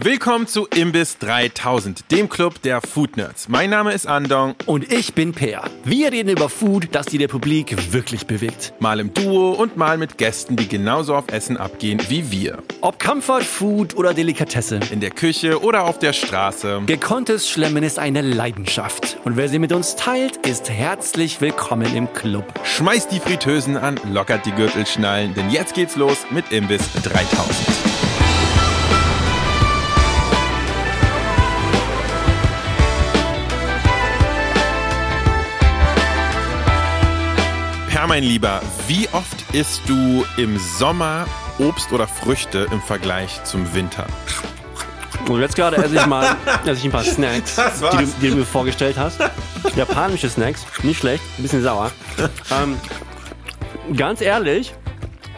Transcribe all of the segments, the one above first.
Willkommen zu Imbiss 3000, dem Club der Food Nerds. Mein Name ist Andong. Und ich bin Peer. Wir reden über Food, das die Republik wirklich bewegt. Mal im Duo und mal mit Gästen, die genauso auf Essen abgehen wie wir. Ob Comfort Food oder Delikatesse. In der Küche oder auf der Straße. Gekonntes Schlemmen ist eine Leidenschaft. Und wer sie mit uns teilt, ist herzlich willkommen im Club. Schmeißt die Fritteusen an, lockert die Gürtelschnallen, denn jetzt geht's los mit Imbiss 3000. mein Lieber, wie oft isst du im Sommer Obst oder Früchte im Vergleich zum Winter? Und jetzt gerade esse ich mal esse ich ein paar Snacks, die du, die du, mir vorgestellt hast. Japanische Snacks, nicht schlecht, ein bisschen sauer. Ähm, ganz ehrlich,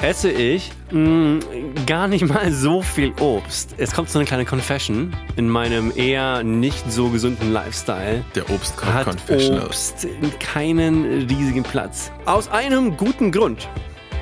esse ich mh, mm, gar nicht mal so viel Obst. Es kommt so eine kleine Confession in meinem eher nicht so gesunden Lifestyle. Der Obst hat Confessional. Obst keinen riesigen Platz. Aus einem guten Grund.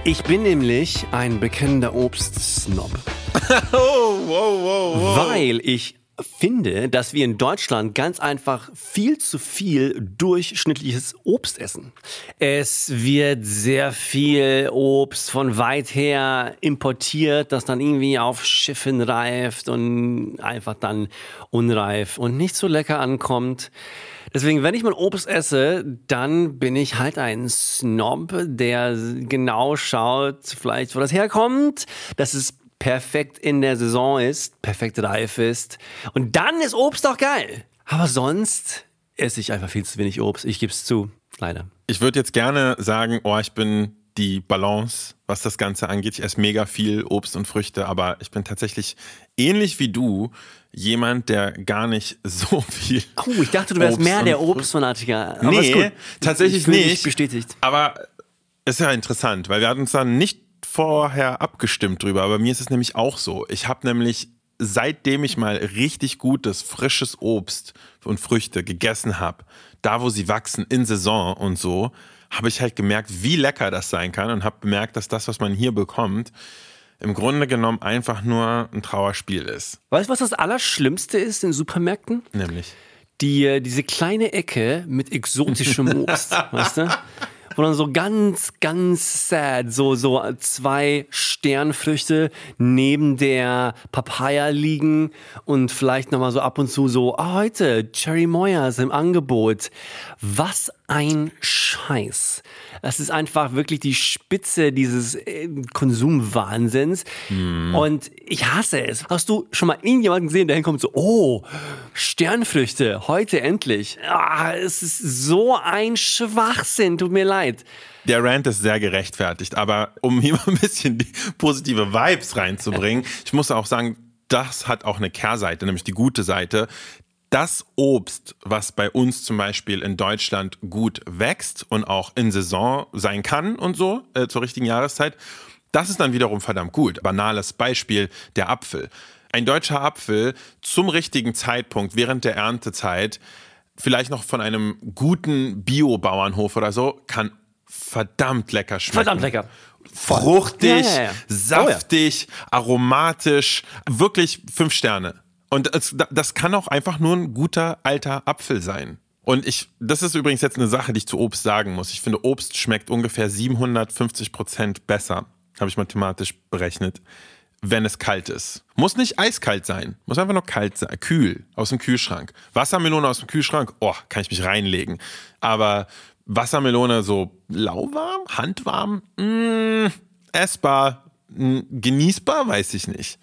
Ich bin nämlich ein bekennender Obstsnob. oh, wow, wow, wow. Weil ich finde, dass wir in Deutschland ganz einfach viel zu viel durchschnittliches Obst essen. Es wird sehr viel Obst von weit her importiert, das dann irgendwie auf Schiffen reift und einfach dann unreif und nicht so lecker ankommt. Deswegen, wenn ich mal Obst esse, dann bin ich halt ein Snob, der genau schaut, vielleicht wo das herkommt, dass es perfekt in der Saison ist, perfekt reif ist. Und dann ist Obst doch geil. Aber sonst esse ich einfach viel zu wenig Obst. Ich gebe es zu, leider. Ich würde jetzt gerne sagen, oh, ich bin die Balance, was das Ganze angeht. Ich esse mega viel Obst und Früchte, aber ich bin tatsächlich ähnlich wie du jemand, der gar nicht so viel. Oh, ich dachte, du wärst Obst mehr der Obstfanatiker. nee, tatsächlich nicht. Bestätigt. Aber ist ja interessant, weil wir hatten uns dann nicht vorher abgestimmt drüber, aber mir ist es nämlich auch so. Ich habe nämlich seitdem ich mal richtig gutes, frisches Obst und Früchte gegessen habe, da wo sie wachsen, in Saison und so, habe ich halt gemerkt, wie lecker das sein kann und habe bemerkt, dass das, was man hier bekommt, im Grunde genommen einfach nur ein Trauerspiel ist. Weißt du, was das Allerschlimmste ist in Supermärkten? Nämlich? Die, äh, diese kleine Ecke mit exotischem Obst, weißt du? Wo dann so ganz, ganz sad, so, so zwei Sternfrüchte neben der Papaya liegen und vielleicht nochmal so ab und zu so, oh, heute Cherry Moyers im Angebot. Was ein Scheiß. Das ist einfach wirklich die Spitze dieses äh, Konsumwahnsinns. Mm. Und ich hasse es. Hast du schon mal irgendjemanden gesehen, der hinkommt so, oh, Sternfrüchte, heute endlich. Ah, es ist so ein Schwachsinn, tut mir leid. Der Rant ist sehr gerechtfertigt, aber um hier mal ein bisschen die positive Vibes reinzubringen, ich muss auch sagen, das hat auch eine Kehrseite, nämlich die gute Seite das Obst, was bei uns zum Beispiel in Deutschland gut wächst und auch in Saison sein kann und so äh, zur richtigen Jahreszeit, das ist dann wiederum verdammt gut. Banales Beispiel, der Apfel. Ein deutscher Apfel zum richtigen Zeitpunkt während der Erntezeit, vielleicht noch von einem guten Biobauernhof oder so, kann verdammt lecker schmecken. Verdammt lecker. Fruchtig, ja, ja, ja. saftig, aromatisch, wirklich fünf Sterne. Und es, das kann auch einfach nur ein guter alter Apfel sein. Und ich, das ist übrigens jetzt eine Sache, die ich zu Obst sagen muss. Ich finde, Obst schmeckt ungefähr 750 Prozent besser, habe ich mathematisch berechnet, wenn es kalt ist. Muss nicht eiskalt sein, muss einfach nur kalt sein, kühl, aus dem Kühlschrank. Wassermelone aus dem Kühlschrank, oh, kann ich mich reinlegen. Aber Wassermelone so lauwarm, handwarm, mm, essbar, mh, genießbar, weiß ich nicht.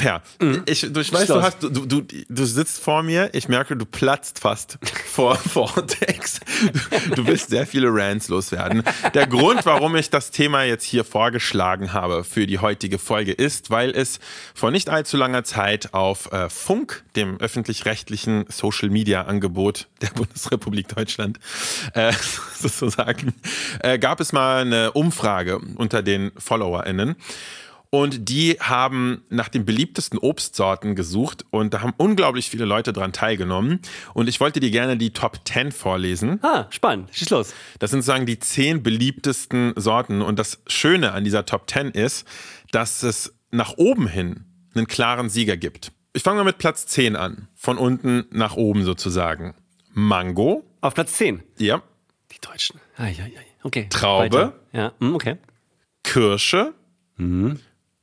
Per, mhm. ich, du, ich weiß, du, hast, du, du, du sitzt vor mir, ich merke, du platzt fast vor Vortex. Du willst sehr viele Rants loswerden. Der Grund, warum ich das Thema jetzt hier vorgeschlagen habe für die heutige Folge ist, weil es vor nicht allzu langer Zeit auf äh, Funk, dem öffentlich-rechtlichen Social-Media-Angebot der Bundesrepublik Deutschland, äh, sozusagen, äh, gab es mal eine Umfrage unter den FollowerInnen. Und die haben nach den beliebtesten Obstsorten gesucht und da haben unglaublich viele Leute dran teilgenommen. Und ich wollte dir gerne die Top 10 vorlesen. Ah, spannend. Schieß los. Das sind sozusagen die zehn beliebtesten Sorten. Und das Schöne an dieser Top 10 ist, dass es nach oben hin einen klaren Sieger gibt. Ich fange mal mit Platz 10 an. Von unten nach oben sozusagen. Mango. Auf Platz 10. Ja. Die Deutschen. Ah, ja, ja. Okay. Traube. Weiter. Ja, hm, okay. Kirsche.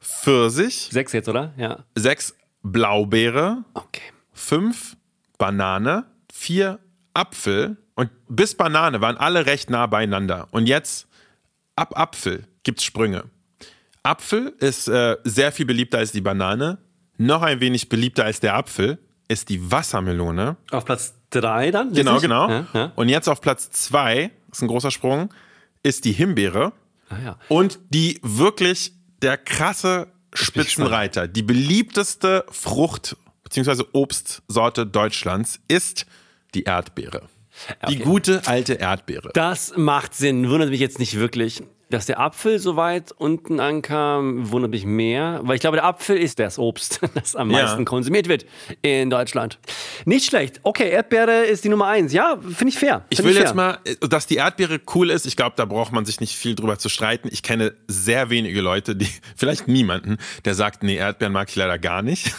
Pfirsich. Sechs jetzt, oder? Ja. Sechs Blaubeere. Okay. Fünf Banane. Vier Apfel. Und bis Banane waren alle recht nah beieinander. Und jetzt ab Apfel gibt's Sprünge. Apfel ist äh, sehr viel beliebter als die Banane. Noch ein wenig beliebter als der Apfel ist die Wassermelone. Auf Platz 3 dann? Genau, richtig? genau. Ja, ja. Und jetzt auf Platz zwei, ist ein großer Sprung, ist die Himbeere. Ah, ja. Und die wirklich der krasse Spitzenreiter, die beliebteste Frucht bzw. Obstsorte Deutschlands ist die Erdbeere. Die okay. gute alte Erdbeere. Das macht Sinn. Wundert mich jetzt nicht wirklich. Dass der Apfel so weit unten ankam, wundert mich mehr. Weil ich glaube, der Apfel ist das Obst, das am Ja. meisten konsumiert wird in Deutschland. Nicht schlecht. Okay, Erdbeere ist die Nummer eins. Ja, finde ich fair. Ich Find will fair. jetzt mal, äh, dass die Erdbeere cool ist, ich glaube, da braucht man sich nicht viel drüber zu streiten. Ich kenne sehr wenige Leute, die, vielleicht niemanden, der sagt, nee, Erdbeeren mag ich leider gar nicht.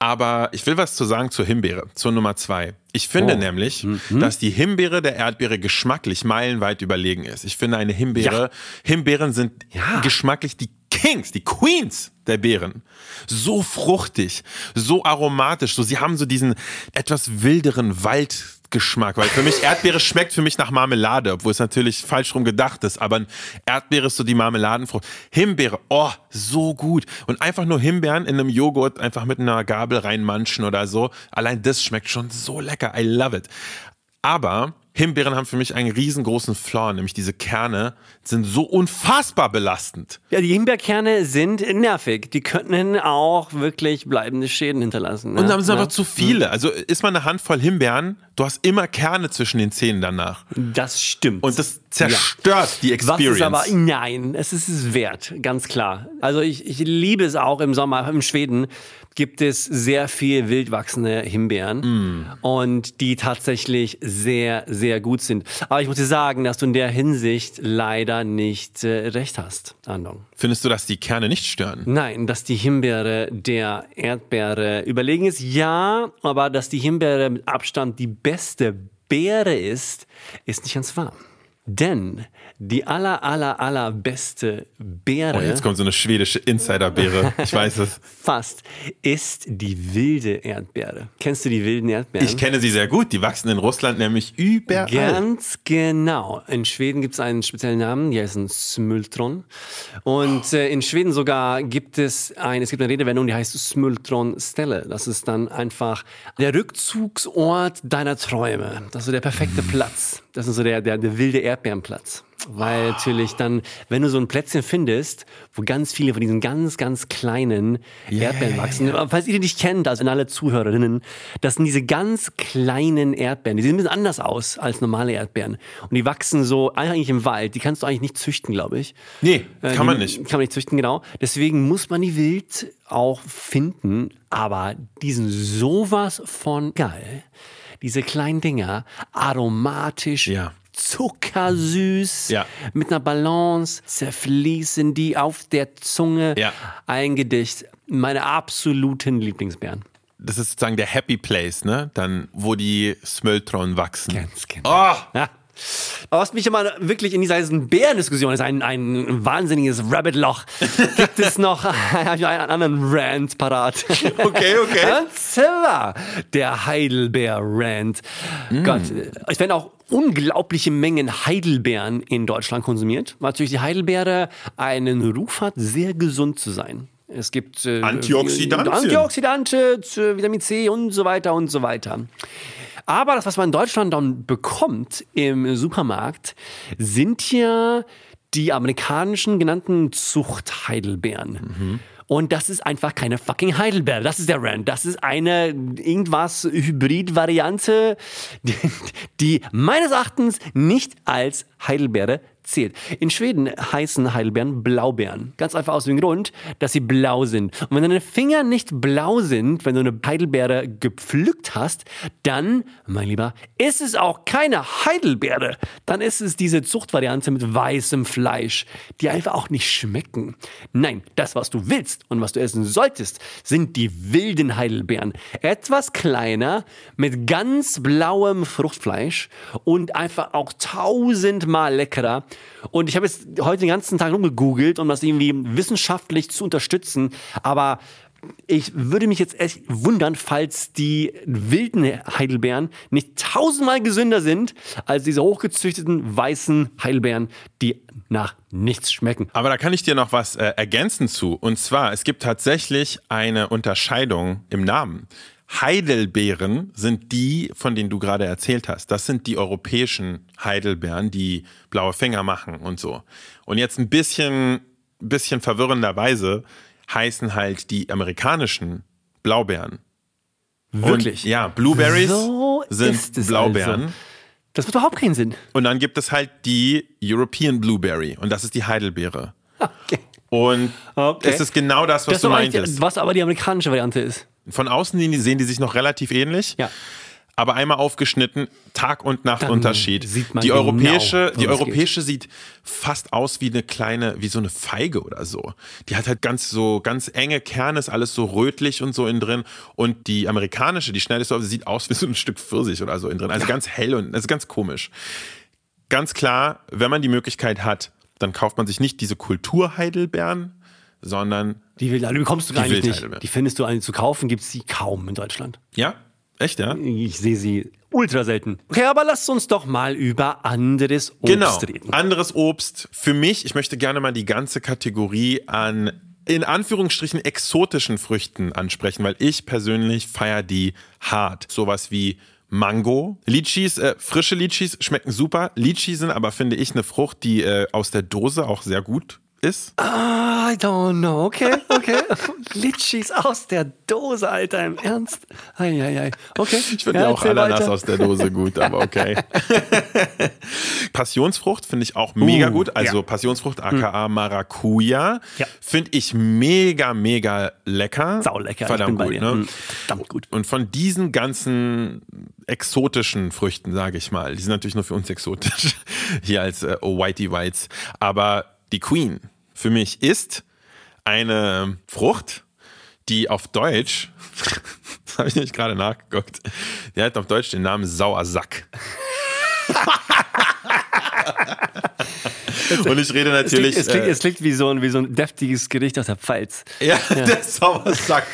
Aber ich will was zu sagen zur Himbeere, zur Nummer zwei. Ich finde Oh. nämlich, dass die Himbeere der Erdbeere geschmacklich meilenweit überlegen ist. Ich finde eine Himbeere, Himbeeren sind Ja. geschmacklich die Kings, die Queens der Beeren. So fruchtig, so aromatisch, so sie haben so diesen etwas wilderen Waldgeschmack, weil für mich Erdbeere schmeckt für mich nach Marmelade, obwohl es natürlich falsch rum gedacht ist, aber Erdbeere ist so die Marmeladenfrucht. Himbeere, oh, so gut. Und einfach nur Himbeeren in einem Joghurt einfach mit einer Gabel reinmanschen oder so. Allein das schmeckt schon so lecker. I love it. Aber Himbeeren haben für mich einen riesengroßen Flaw, nämlich diese Kerne sind so unfassbar belastend. Ja, die Himbeerkerne sind nervig. Die könnten auch wirklich bleibende Schäden hinterlassen. ne? Und dann sind Ja. einfach zu viele. Also ist man eine Handvoll Himbeeren, du hast immer Kerne zwischen den Zähnen danach. Das stimmt. Und das zerstört die Was Experience. ist aber, nein, es ist es wert, ganz klar. Also ich, ich liebe es auch im Sommer. In Schweden gibt es sehr viel wild wachsende Himbeeren Mm. und die tatsächlich sehr, sehr gut sind. Aber ich muss dir sagen, dass du in der Hinsicht leider nicht äh, recht hast, Andong. Findest du, dass die Kerne nicht stören? Nein, dass die Himbeere der Erdbeere überlegen ist, ja, aber dass die Himbeere mit Abstand die beste Beere ist, ist nicht ganz wahr. Denn die aller, aller, aller beste Beere, Oh, jetzt kommt so eine schwedische Insiderbeere. Ich weiß es. fast, ist die wilde Erdbeere. Kennst du die wilden Erdbeeren? Ich kenne sie sehr gut. Die wachsen in Russland nämlich überall. Ganz genau. In Schweden gibt es einen speziellen Namen, die heißen Smultron. Und äh, in Schweden sogar gibt es ein, es gibt eine Redewendung, die heißt Smultronstelle. Das ist dann einfach der Rückzugsort deiner Träume. Das ist so der perfekte Platz. Das ist so der, der, der wilde Erdbeerenplatz. Weil natürlich dann, wenn du so ein Plätzchen findest, wo ganz viele von diesen ganz, ganz kleinen Erdbeeren wachsen, falls ihr die nicht kennt, also alle Zuhörerinnen, das sind diese ganz kleinen Erdbeeren. Die sehen ein bisschen anders aus als normale Erdbeeren. Und die wachsen so eigentlich im Wald. Die kannst du eigentlich nicht züchten, glaube ich. Nee, Äh, kann die man nicht. Kann man nicht züchten, genau. Deswegen muss man die wild auch finden. Aber die sind sowas von geil. Diese kleinen Dinger, aromatisch, Ja. zuckersüß, Ja. mit einer Balance, zerfließen die auf der Zunge. Ja. Ein Gedicht. Meine absoluten Lieblingsbeeren. Das ist sozusagen der Happy Place, ne? Dann, wo die Smöltron wachsen. Ganz genau. Oh. Aber was mich immer wirklich in dieser Bärendiskussion ist, ein, ein wahnsinniges Rabbit-Loch. Gibt es noch einen anderen Rant parat? Okay, okay. Und zwar der Heidelbeer-Rant. Gott, es werden auch unglaubliche Mengen Heidelbeeren in Deutschland konsumiert. Weil natürlich die Heidelbeere einen Ruf hat, sehr gesund zu sein. Es gibt äh, Antioxidantien. Antioxidante, Vitamin C und so weiter und so weiter. Aber das, was man in Deutschland dann bekommt im Supermarkt, sind ja die amerikanischen genannten Zucht-Heidelbeeren. Und das ist einfach keine fucking Heidelbeere. Das ist der Rand. Das ist eine irgendwas Hybrid-Variante, die, die meines Erachtens nicht als Heidelbeere zählt. In Schweden heißen Heidelbeeren Blaubeeren. Ganz einfach aus dem Grund, dass sie blau sind. Und wenn deine Finger nicht blau sind, wenn du eine Heidelbeere gepflückt hast, dann, mein Lieber, ist es auch keine Heidelbeere. Dann ist es diese Zuchtvariante mit weißem Fleisch, die einfach auch nicht schmecken. Nein, das, was du willst und was du essen solltest, sind die wilden Heidelbeeren. Etwas kleiner, mit ganz blauem Fruchtfleisch und einfach auch tausendmal leckerer. Und ich habe jetzt heute den ganzen Tag rumgegoogelt, um das irgendwie wissenschaftlich zu unterstützen. Aber ich würde mich jetzt echt wundern, falls die wilden Heidelbeeren nicht tausendmal gesünder sind als diese hochgezüchteten weißen Heidelbeeren, die nach nichts schmecken. Aber da kann ich dir noch was äh, ergänzen zu. Und zwar, es gibt tatsächlich eine Unterscheidung im Namen. Heidelbeeren sind die, von denen du gerade erzählt hast. Das sind die europäischen Heidelbeeren, die blaue Finger machen und so. Und jetzt ein bisschen, bisschen verwirrenderweise heißen halt die amerikanischen Blaubeeren. Wirklich? Und, ja, Blueberries so sind Blaubeeren. Also. Das macht überhaupt keinen Sinn. Und dann gibt es halt die European Blueberry und das ist die Heidelbeere. Okay. Und okay. es ist genau das, was das du meintest. Was aber die amerikanische Variante ist. Von außen sehen die sich noch relativ ähnlich. Ja. Aber einmal aufgeschnitten, Tag und Nacht Dann Unterschied. Sieht man die genau, europäische, die europäische sieht fast aus wie eine kleine, wie so eine Feige oder so. Die hat halt ganz so, ganz enge Kerne, ist alles so rötlich und so innen drin. Und die amerikanische, die schnell ist, sieht aus wie so ein Stück Pfirsich oder so innen drin. Also ja. ganz hell und, also ganz komisch. Ganz klar, wenn man die Möglichkeit hat, dann kauft man sich nicht diese Kulturheidelbeeren, sondern die, die bekommst du gar nicht. Die findest du eigentlich zu kaufen, gibt es sie kaum in Deutschland. Ja? Echt, ja? Ich sehe sie ultra selten. Okay, aber lasst uns doch mal über anderes Obst genau, reden. Anderes Obst. Für mich, ich möchte gerne mal die ganze Kategorie an in Anführungsstrichen exotischen Früchten ansprechen, weil ich persönlich feiere die hart. Sowas wie Mango. Litchis, äh, frische Litchis schmecken super. Litchi sind aber, finde ich, eine Frucht, die äh, aus der Dose auch sehr gut ist? I don't know. Okay, okay. Litschis aus der Dose, Alter, im Ernst? Eieiei. Okay. Ich finde ja, auch Ananas weiter. aus der Dose gut, aber okay. Passionsfrucht finde ich auch mega uh, gut. Also ja. Passionsfrucht aka hm. Maracuja ja. finde ich mega, mega lecker. Sau lecker. Verdammt gut, ne? Hm. Verdammt gut. Und von diesen ganzen exotischen Früchten, sage ich mal, die sind natürlich nur für uns exotisch, hier als äh, Whitey Whites, aber die Queen für mich ist eine Frucht, die auf Deutsch, das habe ich nicht gerade nachgeguckt, die hat auf Deutsch den Namen Sauersack. Und ich rede natürlich. Es klingt, es klingt, äh, es klingt wie, so ein, wie so ein deftiges Gericht aus der Pfalz. Ja, ja. der Sauersack.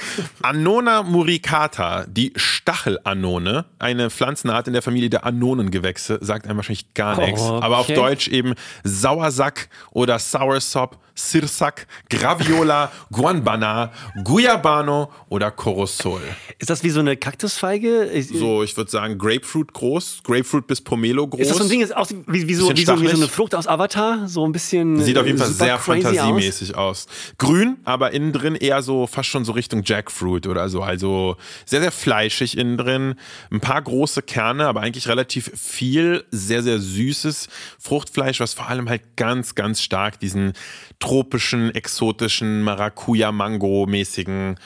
Annona muricata, die Stachelanone, eine Pflanzenart in der Familie der Anonengewächse, sagt einem wahrscheinlich gar nichts. Oh, okay. Aber auf Deutsch eben Sauersack oder Soursop Sirsak, Graviola, Guanbana, Guyabano oder Corosol. Ist das wie so eine Kaktusfeige? So, ich würde sagen Grapefruit groß, Grapefruit bis Pomelo groß. Ist das so ein Ding, ist auch wie, wie, so, wie, so, wie so eine Frucht aus Avatar? So ein bisschen. Sieht auf jeden Fall sehr fantasiemäßig aus. aus. Grün, aber innen drin eher so fast schon so Richtung Jackfruit oder so. Also sehr, sehr fleischig innen drin. Ein paar große Kerne, aber eigentlich relativ viel, sehr, sehr süßes Fruchtfleisch, was vor allem halt ganz, ganz stark diesen tropischen, exotischen, Maracuja-Mango-mäßigen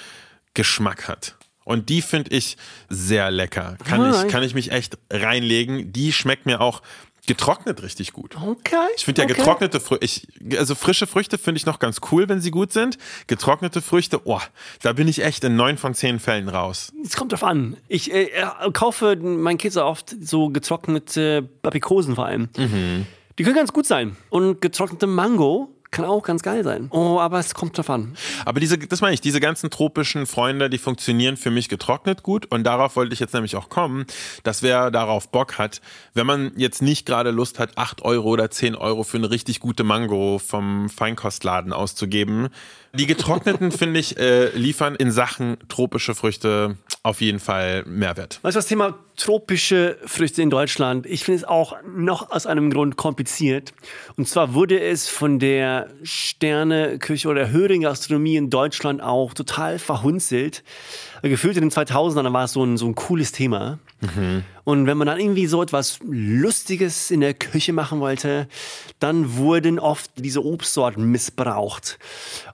Geschmack hat. Und die finde ich sehr lecker. Kann, ich, kann ich mich echt reinlegen. Die schmeckt mir auch getrocknet richtig gut. Okay. Ich finde ja okay. getrocknete Früchte, also frische Früchte finde ich noch ganz cool, wenn sie gut sind. Getrocknete Früchte, oh, da bin ich echt in neun von zehn Fällen raus. Es kommt drauf an. Ich äh, äh kaufe meinen Kids oft so getrocknete Aprikosen vor allem. Mhm. Die können ganz gut sein. Und getrocknete Mango kann auch ganz geil sein. Oh, aber es kommt drauf an. Aber diese, das meine ich, diese ganzen tropischen Freunde, die funktionieren für mich getrocknet gut. Und darauf wollte ich jetzt nämlich auch kommen, dass wer darauf Bock hat, wenn man jetzt nicht gerade Lust hat, 8 Euro oder 10 Euro für eine richtig gute Mango vom Feinkostladen auszugeben. Die getrockneten, finde ich, äh, liefern in Sachen tropische Früchte auf jeden Fall Mehrwert. Weißt du, das Thema tropische Früchte in Deutschland, ich finde es auch noch aus einem Grund kompliziert. Und zwar wurde es von der Sterneküche oder höheren Gastronomie in Deutschland auch total verhunzelt. Gefühlt in den 2000ern war es so ein, so ein cooles Thema. Mhm. Und wenn man dann irgendwie so etwas Lustiges in der Küche machen wollte, dann wurden oft diese Obstsorten missbraucht.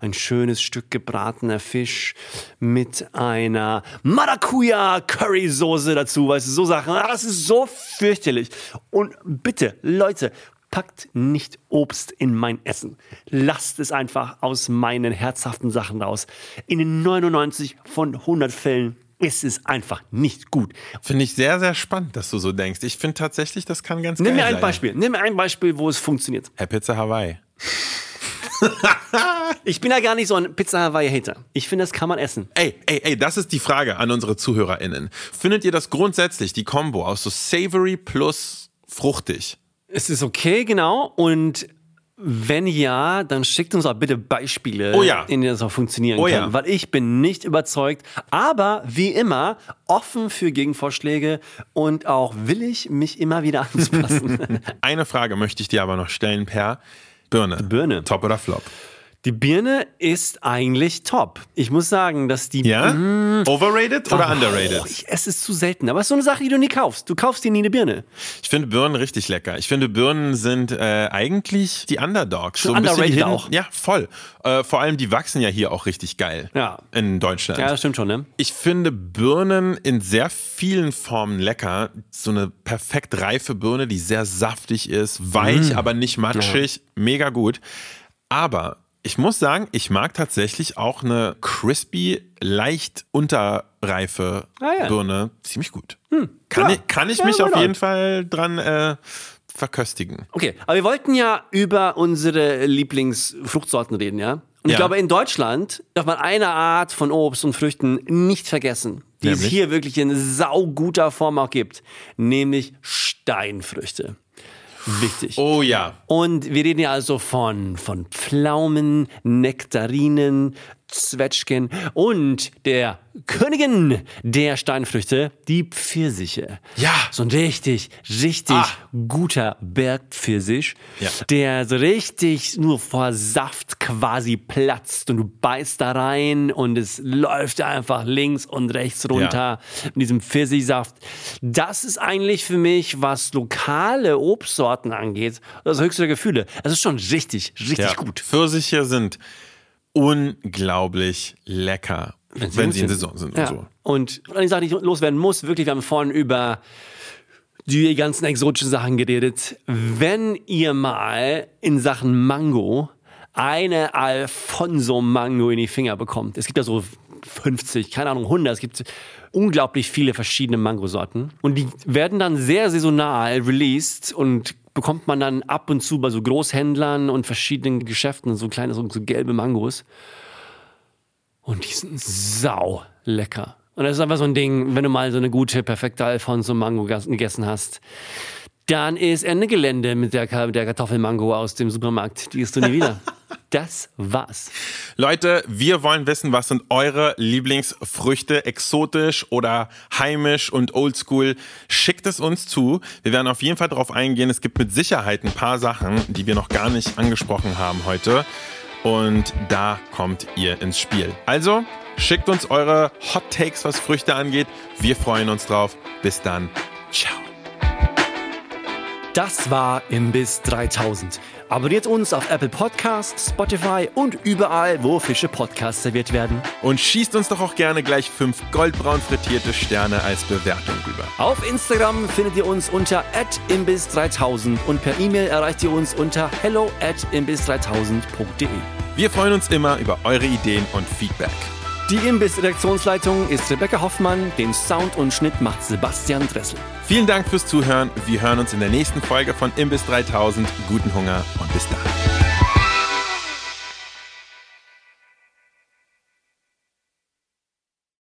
Ein schönes Stück gebratener Fisch mit einer Maracuja-Currysoße dazu, weißt du, so Sachen. Ah, das ist so fürchterlich. Und bitte, Leute, packt nicht Obst in mein Essen. Lasst es einfach aus meinen herzhaften Sachen raus. In 99 von 100 Fällen ist es einfach nicht gut. Finde ich sehr, sehr spannend, dass du so denkst. Ich finde tatsächlich, das kann ganz Nimm mir ein sein. Beispiel. Nimm mir ein Beispiel, wo es funktioniert. Herr Pizza Hawaii. Ich bin ja gar nicht so ein Pizza Hawaii-Hater. Ich finde, das kann man essen. Ey, ey, ey, das ist die Frage an unsere ZuhörerInnen. Findet ihr das grundsätzlich, die Kombo aus so savory plus fruchtig? Es ist okay, genau. Und wenn ja, dann schickt uns auch bitte Beispiele, Oh ja. in denen das auch funktionieren Oh kann. ja. Weil ich bin nicht überzeugt, aber wie immer offen für Gegenvorschläge und auch willig, mich immer wieder anzupassen. Eine Frage möchte ich dir aber noch stellen, Per. Birne. Birne. Top oder Flop? Die Birne ist eigentlich top. Ich muss sagen, dass die Ja? Overrated oder underrated? Oh, ich esse es zu selten, aber es ist so eine Sache, die du nie kaufst. Du kaufst dir nie eine Birne. Ich finde Birnen richtig lecker. Ich finde Birnen sind äh, eigentlich die Underdogs. So ein bisschen underrated hin- auch. Ja, voll. Äh, vor allem die wachsen ja hier auch richtig geil. Ja. In Deutschland. Ja, das stimmt schon, ne? Ich finde Birnen in sehr vielen Formen lecker. So eine perfekt reife Birne, die sehr saftig ist, weich, Mm. aber nicht matschig. Mega gut. Aber ich muss sagen, ich mag tatsächlich auch eine crispy, leicht unterreife Ah, ja. Birne ziemlich gut. Kann, ja. ich, kann ich Ja, mich auf jeden Fall dran äh, verköstigen. Okay, aber wir wollten ja über unsere Lieblingsfruchtsorten reden, ja? Und ich glaube, in Deutschland darf man eine Art von Obst und Früchten nicht vergessen, die es Nämlich? hier wirklich in sauguter Form auch gibt, nämlich Steinfrüchte. Wichtig. Oh ja. Und wir reden ja also von, von Pflaumen, Nektarinen, Zwetschgen und der Königin der Steinfrüchte, die Pfirsiche. Ja. So ein richtig, richtig Ah. guter Bergpfirsich, Ja. der so richtig nur vor Saft quasi platzt und du beißt da rein und es läuft einfach links und rechts runter in diesem Pfirsichsaft. Das ist eigentlich für mich, was lokale Obstsorten angeht, das höchste der Gefühle. Es ist schon richtig, richtig ja. gut. Pfirsiche sind unglaublich lecker, wenn sie, gut in Saison sind Ja. und so. Und eine Sache, die ich loswerden muss, wirklich, wir haben vorhin über die ganzen exotischen Sachen geredet. Wenn ihr mal in Sachen Mango eine Alfonso Mango in die Finger bekommt, es gibt ja so 50, keine Ahnung, 100, es gibt unglaublich viele verschiedene Mangosorten und die werden dann sehr saisonal released und bekommt man dann ab und zu bei so Großhändlern und verschiedenen Geschäften so kleine, so, so gelbe Mangos. Und die sind sau lecker. Und das ist einfach so ein Ding, wenn du mal so eine gute, perfekte Alfonso Mango gegessen hast, dann ist Ende Gelände mit der, der Kartoffelmango aus dem Supermarkt. Die isst du nie wieder. Das war's. Leute, wir wollen wissen, was sind eure Lieblingsfrüchte, exotisch oder heimisch und oldschool. Schickt es uns zu. Wir werden auf jeden Fall darauf eingehen. Es gibt mit Sicherheit ein paar Sachen, die wir noch gar nicht angesprochen haben heute. Und da kommt ihr ins Spiel. Also, schickt uns eure Hot Takes, was Früchte angeht. Wir freuen uns drauf. Bis dann. Ciao. Das war Imbiss 3000. Abonniert uns auf Apple Podcasts, Spotify und überall, wo Fische Podcasts serviert werden. Und schießt uns doch auch gerne gleich fünf goldbraun frittierte Sterne als Bewertung rüber. Auf Instagram findet ihr uns unter imbiss3000 und per E-Mail erreicht ihr uns unter hello at imbiss3000.de. Wir freuen uns immer über eure Ideen und Feedback. Die Imbiss-Redaktionsleitung ist Rebecca Hoffmann, den Sound und Schnitt macht Sebastian Dressel. Vielen Dank fürs Zuhören. Wir hören uns in der nächsten Folge von Imbiss 3000. Guten Hunger und bis dann.